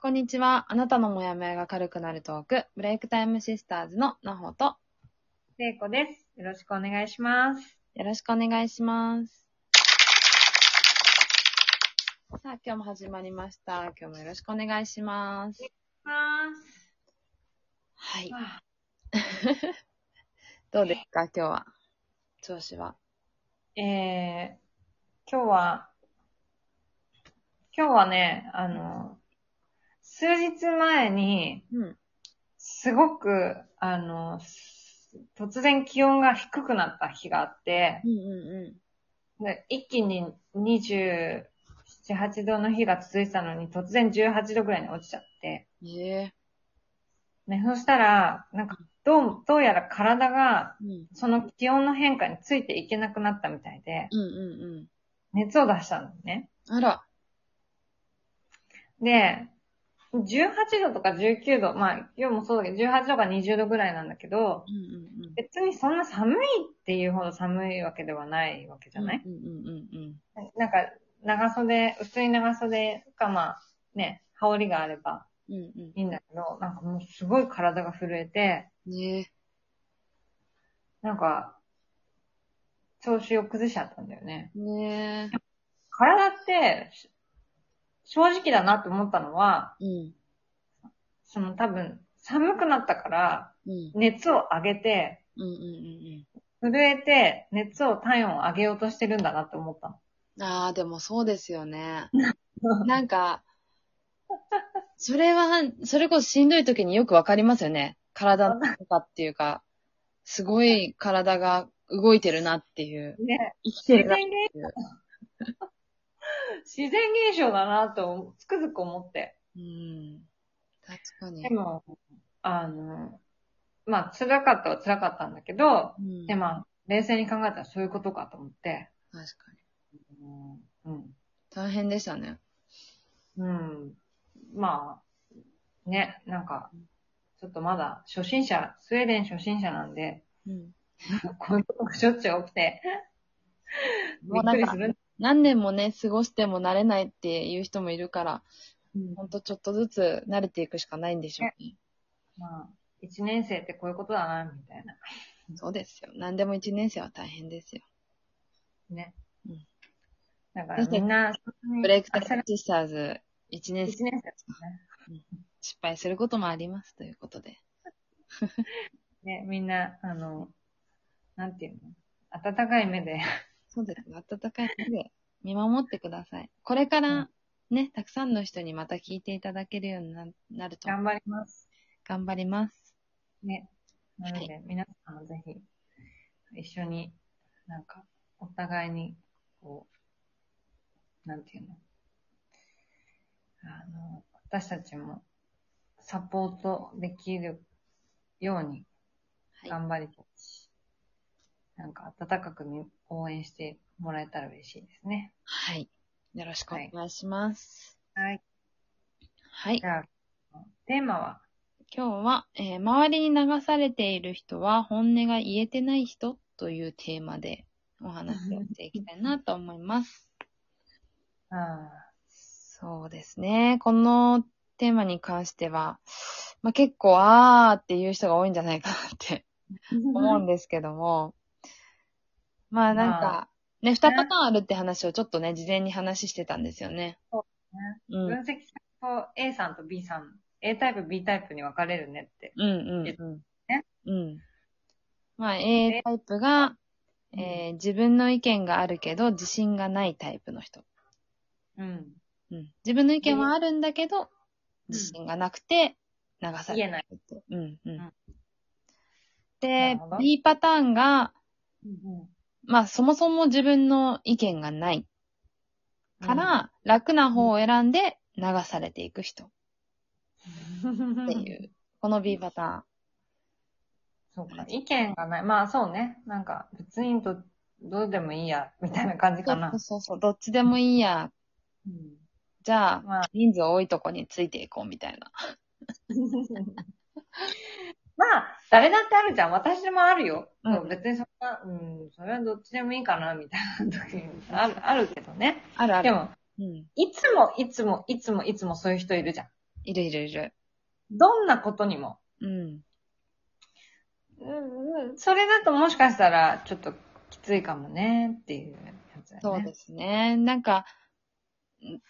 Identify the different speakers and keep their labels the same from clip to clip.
Speaker 1: こんにちは。あなたのモヤモヤが軽くなるトーク、ブレイクタイムシスターズのなほと、
Speaker 2: せいこです。よろしくお願いします。
Speaker 1: よろしくお願いします。さあ、今日も始まりました。今日もよろしくお願いします。
Speaker 2: ます。
Speaker 1: はい。
Speaker 2: あ
Speaker 1: どうですか？今日は。調子は。
Speaker 2: えー、今日は、今日はね、あの、数日前に、
Speaker 1: うん。
Speaker 2: すごく、あの、す突然気温が低くなった日があって
Speaker 1: う、んうんう
Speaker 2: で一気に27、8度の日が続いてたのに、突然18度ぐらいに落ちちゃって、ね、そしたら、なんか、どう、どうやら体が。その気温の変化についていけなくなったみたいで、
Speaker 1: うんうん
Speaker 2: 熱を出したのね。
Speaker 1: うん。あら。
Speaker 2: で、18度とか19度、まあ今日もそうだけど、18度か20度ぐらいなんだけど、
Speaker 1: うんうんうん。
Speaker 2: 別にそんな寒いっていうほど寒いわけではないわけじゃない、
Speaker 1: うんうんうんうん。
Speaker 2: なんか、長袖、薄い長袖かまあ、ね、羽織があれば
Speaker 1: うんう
Speaker 2: いいんだけど、なんかもうすごい体が震えて、
Speaker 1: ん。ね
Speaker 2: なんか、調子を崩しちゃったんだよね。
Speaker 1: え。ねえ。
Speaker 2: 体って、し正直だなって思ったのは、
Speaker 1: うん。
Speaker 2: その多分、寒くなったから、
Speaker 1: うん。
Speaker 2: 熱を上げて、震えて、熱を、体温を上げようとしてるんだなって思った
Speaker 1: うん。ああ、でもそうですよね。なんか、それは、それこそしんどい時によくわかりますよね。体のとかっていうか、すごい体が動いてるなっていう。
Speaker 2: の。ね、
Speaker 1: 生きて
Speaker 2: 自
Speaker 1: るなっ
Speaker 2: 然
Speaker 1: ていう。
Speaker 2: 現、自然現象だなと、つくづく思って。
Speaker 1: うん。確かに
Speaker 2: で。も、あの、まあ、辛かったは辛かったんだけど、
Speaker 1: うん、
Speaker 2: で、まあ、冷静に考えたらそういうことかと思って、
Speaker 1: 確かに。
Speaker 2: うん。
Speaker 1: 大変でしたね。
Speaker 2: うん。まあ、ね、なんか、ちょっとまだ初心者、スウェーデン初心者なんで、
Speaker 1: うん。
Speaker 2: こういうことがしょっちゅう起きて、びっくりする。
Speaker 1: 何年もね、過ごしても慣れないっていう人もいるから、
Speaker 2: うん
Speaker 1: ほんとちょっとずつ慣れていくしかないんでしょうね。
Speaker 2: まあ、一年生ってこういうことだな、みたいな。
Speaker 1: そうですよ。何でも一年生は大変ですよ。
Speaker 2: ね。
Speaker 1: うん
Speaker 2: だからみんな、
Speaker 1: ブレイクタイ
Speaker 2: 焦ら
Speaker 1: ムシスターズ1年生
Speaker 2: 一年生ですね。
Speaker 1: 失敗することもありますということで。
Speaker 2: ね、みんな、あの、なんていうの？温かい目で、
Speaker 1: そうです。温かい目で見守ってください。これからね、たくさんの人にまた聞いていただけるようにななると
Speaker 2: 頑張ります。
Speaker 1: 頑張ります。
Speaker 2: ね。なので、皆さんもぜひ、一緒に、なんか、お互いに、こう、なんていうの？あの、私たちも、サポートできるように、
Speaker 1: はい。
Speaker 2: 頑張りたいし、なんか温かく見応援してもらえたら嬉しいですね。
Speaker 1: はい。よろしくお願いします。
Speaker 2: はい。
Speaker 1: はい
Speaker 2: じ。ゃあ、テーマは、
Speaker 1: 今日は、えー周りに流されている人は本音が言えてない人というテーマでお話をしていきたいなと思います。
Speaker 2: あ
Speaker 1: そうですね。このテーマに関しては、まあ、結構、あーっていう人が多いんじゃないかなって 思うんですけども、まあなん
Speaker 2: ま
Speaker 1: か、ね、二パターンあるって話をちょっとね、事前に話してたんですよね。
Speaker 2: そうね
Speaker 1: うん。
Speaker 2: 分析すると A さんと B さん、A タイプ、B タイプに分かれるねって。
Speaker 1: うんうんうん。
Speaker 2: ね
Speaker 1: うん。まあ A タイプが、えー自分の意見があるけど自信がないタイプの人。
Speaker 2: うん。
Speaker 1: うん。自分の意見はあるんだけど、自信がなくて流され
Speaker 2: 言えない。
Speaker 1: うんうん。
Speaker 2: な
Speaker 1: で B パターンが、
Speaker 2: うん
Speaker 1: まあそもそも自分の意見がないから、楽な方を選んで流されていく人っ
Speaker 2: うん
Speaker 1: ていう、この B パタ
Speaker 2: そうか。意見がない。まあそうね。なんか、別にど、どうでもいいや、みたいな感じ
Speaker 1: ーン。
Speaker 2: かな
Speaker 1: そう。そうそう、どっちでもいいや。
Speaker 2: うん
Speaker 1: じゃあ、
Speaker 2: まあ、
Speaker 1: 人数多いとこについていこうみたいな。
Speaker 2: まあ、誰だってあるじゃん。私もあるよ。
Speaker 1: うん
Speaker 2: 別にそんな、うん、それはどっちでもいいかな、みたいな時ある、あるけどね。
Speaker 1: あるある。
Speaker 2: でも、
Speaker 1: うん。
Speaker 2: いつも、いつも、いつも、いつもそういう人いるじゃん。
Speaker 1: いるいるいる。
Speaker 2: どんなことにも。
Speaker 1: うん。
Speaker 2: うんうん、それだともしかしたら、ちょっときついかもね、っていうやつね。
Speaker 1: そうですね。なんか、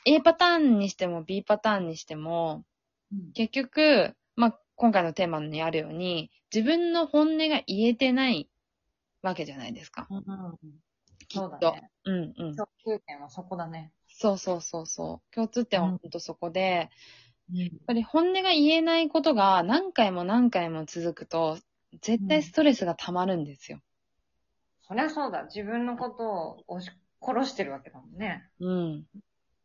Speaker 1: A パターンにしても B パターンにしても、
Speaker 2: うん
Speaker 1: 結局、まあ、今回のテーマにあるように、自分の本音が言えてないわけじゃないですか。
Speaker 2: うんうん
Speaker 1: きっと。
Speaker 2: そうだね。
Speaker 1: うんうん。
Speaker 2: 共通点はそこだね。
Speaker 1: そうそうそうそう。共通点は本当そこで、
Speaker 2: うん
Speaker 1: やっぱり本音が言えないことが何回も何回も続くと、絶対ストレスが溜まるんですよ。
Speaker 2: そりゃそうだ。自分のことを押し殺してるわけだもんね。
Speaker 1: うん。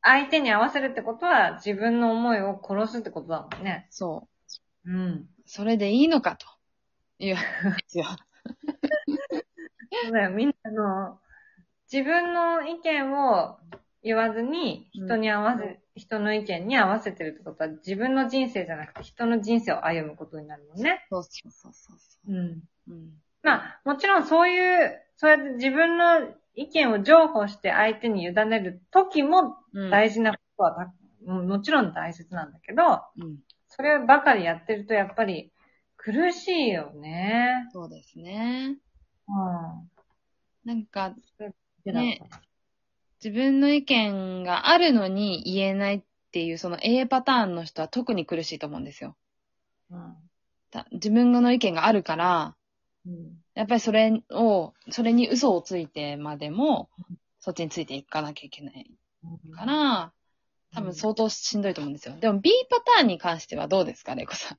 Speaker 2: 相手に合わせるってことは、自分の思いを殺すってことだもんね。
Speaker 1: そう。
Speaker 2: うん。
Speaker 1: それでいいのかと。いう話よ。
Speaker 2: そうだよ。みんなあの、自分の意見を言わずに、人に合わせ、人の意見に合わせてるってことは、自分の人生じゃなくて人の人生を歩むことになるもんね。
Speaker 1: そうそうそうそうそ
Speaker 2: うん。
Speaker 1: う。うん。
Speaker 2: まあ、もちろんそういう、そうやって自分の意見を譲歩して相手に委ねる時も
Speaker 1: うん。
Speaker 2: 大事なことはた、ももちろん大切なんだけど、
Speaker 1: うん。
Speaker 2: そればかりやってるとやっぱり苦しいよね。
Speaker 1: そうですね。
Speaker 2: うん。
Speaker 1: なんか、
Speaker 2: で
Speaker 1: ね自分の意見があるのに言えないっていう、その A パターンの人は特に苦しいと思うんですよ。
Speaker 2: うん。
Speaker 1: だ自分の意見があるから、
Speaker 2: うん。
Speaker 1: やっぱりそれを、それに嘘をついてまでも、そっちについていかなきゃいけないから、多分相当しんどいと思うんですよ。でも B パターンに関してはどうですか、レイコさん。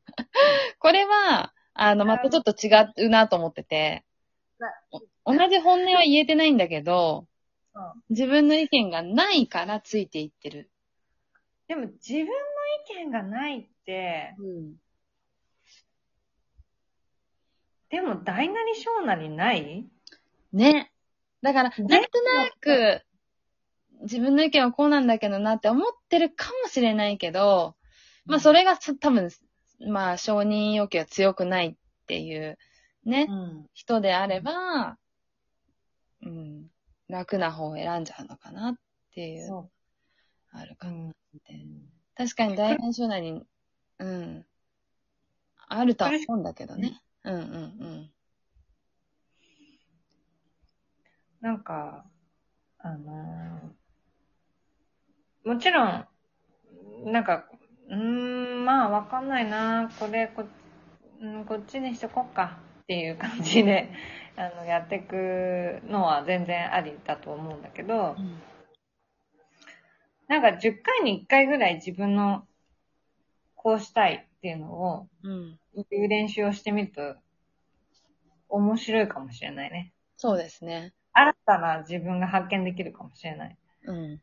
Speaker 1: これは、あの、またちょっと違うなと思ってて、お同じ本音は言えてないんだけど、自分の意見がないからついていってる。
Speaker 2: でも自分の意見がないって、
Speaker 1: うん。
Speaker 2: でも大なり小なりない？
Speaker 1: ね。だから、なん
Speaker 2: ね
Speaker 1: となく、自分の意見はこうなんだけどなって思ってるかもしれないけど、まあそれがそ多分、まあ承認欲求が強くないっていうね、
Speaker 2: うん。
Speaker 1: 人であれば、うん、楽な方を選んじゃうのかなっていう、
Speaker 2: そ
Speaker 1: ある
Speaker 2: う。うん。
Speaker 1: かなって。確かに大なり小なり、うん、あるとは思うんだけどね。うんうんうん。
Speaker 2: なんか、あのーもちろん、なんか、うーん、まあわかんないな。これこ、うん、こっちにしとこっかっていう感じで、あの、やっていくのは全然ありだと思うんだけど、なんか10回に1回ぐらい自分のこうしたいっていうのを
Speaker 1: うん。
Speaker 2: 言う練習をしてみると面白いかもしれないね。
Speaker 1: そうですね。
Speaker 2: 新たな自分が発見できるかもしれない。
Speaker 1: うん。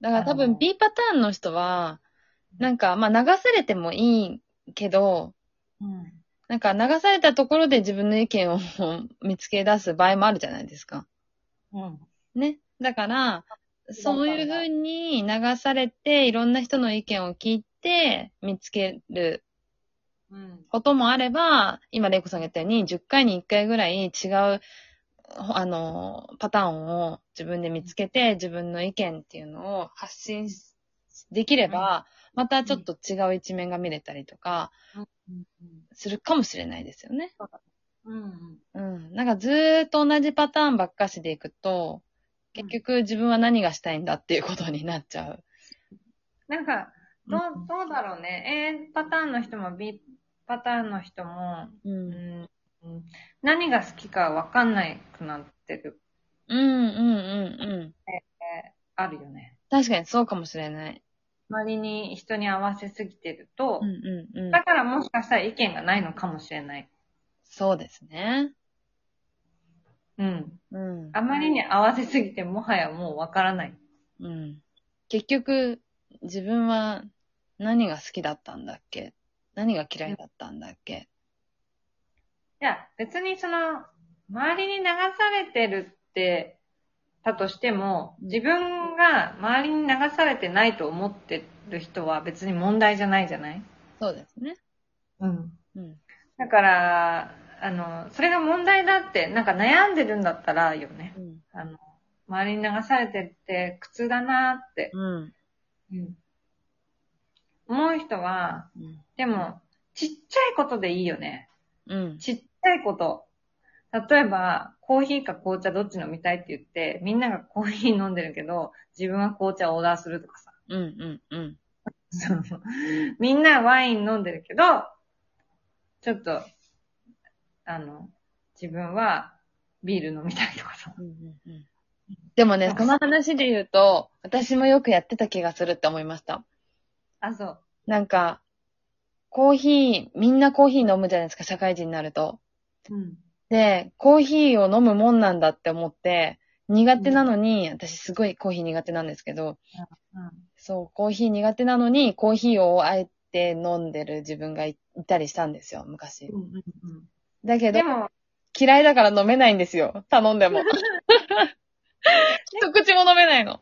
Speaker 1: だから多分 B パターンの人は、なんか、まあ流されてもいいけど、
Speaker 2: うん。
Speaker 1: なんか流されたところで自分の意見を 見つけ出す場合もあるじゃないですか。
Speaker 2: うん。
Speaker 1: ね。だから、そういうふうに流されて、いろんな人の意見を聞いて、見つける
Speaker 2: うん。
Speaker 1: こともあれば、今、レイコさんが言ったように、10回に1回ぐらい違う、あの、パターンを自分で見つけて、自分の意見っていうのを発信できれば、またちょっと違う一面が見れたりとか、
Speaker 2: うん。
Speaker 1: するかもしれないですよね。
Speaker 2: うん。
Speaker 1: うん。なんかずーっと同じパターンばっかしでいくと、結局自分は何がしたいんだっていうことになっちゃう。
Speaker 2: なんか、どう
Speaker 1: う、ん
Speaker 2: どうだろうね。A パターンの人も B パターンの人も、
Speaker 1: う
Speaker 2: ん何が好きかわかんないくなってる、
Speaker 1: うん、うん、うん、うん。
Speaker 2: あるよね。
Speaker 1: 確かにそうかもしれない。
Speaker 2: 周りに人に合わせすぎてると、
Speaker 1: うん、うん、うん
Speaker 2: だ。からもしかしたら意見がないのかもしれない。
Speaker 1: そうですね。
Speaker 2: うん。
Speaker 1: うん。
Speaker 2: あまりに合わせすぎてもはやもうわからない。
Speaker 1: うん。結局、自分は何が好きだったんだっけ？何が嫌いだったんだっけ？
Speaker 2: いや、別にその、周りに流されてるって、たとしても、自分が周りに流されてないと思ってる人は別に問題じゃないじゃない？
Speaker 1: そうですね。
Speaker 2: うん。
Speaker 1: うん。
Speaker 2: だから、あの、それが問題だって、なんか悩んでるんだったらよね。
Speaker 1: うん。
Speaker 2: あの、周りに流されてって苦痛だなって。
Speaker 1: うん。
Speaker 2: うん。思う人は、
Speaker 1: うん。
Speaker 2: でも、ちっちゃいことでいいよね。
Speaker 1: うん。
Speaker 2: ちっちゃいこと。例えば、コーヒーか紅茶どっち飲みたいって言って、みんながコーヒー飲んでるけど、自分は紅茶をオーダーするとかさ。
Speaker 1: うん。うん。うん。
Speaker 2: そうみんなワイン飲んでるけど、ちょっと、あの、自分はビール飲みたいとかさ。
Speaker 1: うんうんうんでもね、その話で言うと、私もよくやってた気がするって思いました。
Speaker 2: あ、そう。
Speaker 1: なんか、コーヒー、みんなコーヒー飲むじゃないですか、社会人になると。
Speaker 2: うん。
Speaker 1: で、コーヒーを飲むもんなんだって思って、苦手なのに、私すごいコーヒー苦手なんですけど、
Speaker 2: うん。
Speaker 1: そう、コーヒー苦手なのに、コーヒーをあえて飲んでる自分がいいたりしたんですよ、昔。
Speaker 2: うん。うん。
Speaker 1: だけど嫌いだから飲めないんですよ、頼んでも。一口も飲めないの。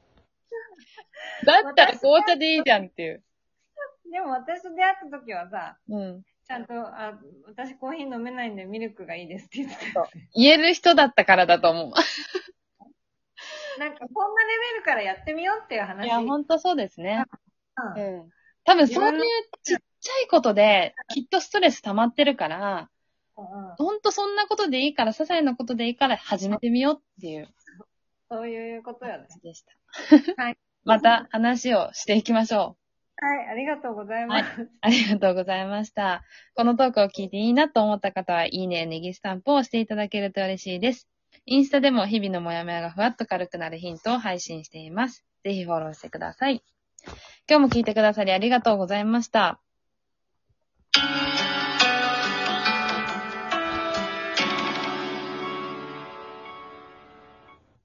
Speaker 1: だったら紅茶でいいじゃんっていう。
Speaker 2: でも私と出会った時はさ、
Speaker 1: うん。
Speaker 2: ちゃんと、あ、私コーヒー飲めないんでミルクがいいですって言ってた。
Speaker 1: 言える人だったからだと思う。
Speaker 2: なんか、こんなレベルからやってみようっていう話。
Speaker 1: いや、ほんとそうですね。
Speaker 2: うん
Speaker 1: うん。多分そういうちっちゃいことで、きっとストレス溜まってるから、
Speaker 2: うん
Speaker 1: ほんとそんなことでいいから、些細なことでいいから始めてみようっていう
Speaker 2: そういうことよね
Speaker 1: でした。
Speaker 2: はい。
Speaker 1: また話をしていきましょう。
Speaker 2: はい、ありがとうございます。
Speaker 1: ありがとうございました。このトークを聞いていいなと思った方は、いいね、ネギスタンプを押していただけると嬉しいです。インスタでも日々のモヤモヤがふわっと軽くなるヒントを配信しています。ぜひフォローしてください。今日も聞いてくださりありがとうございました。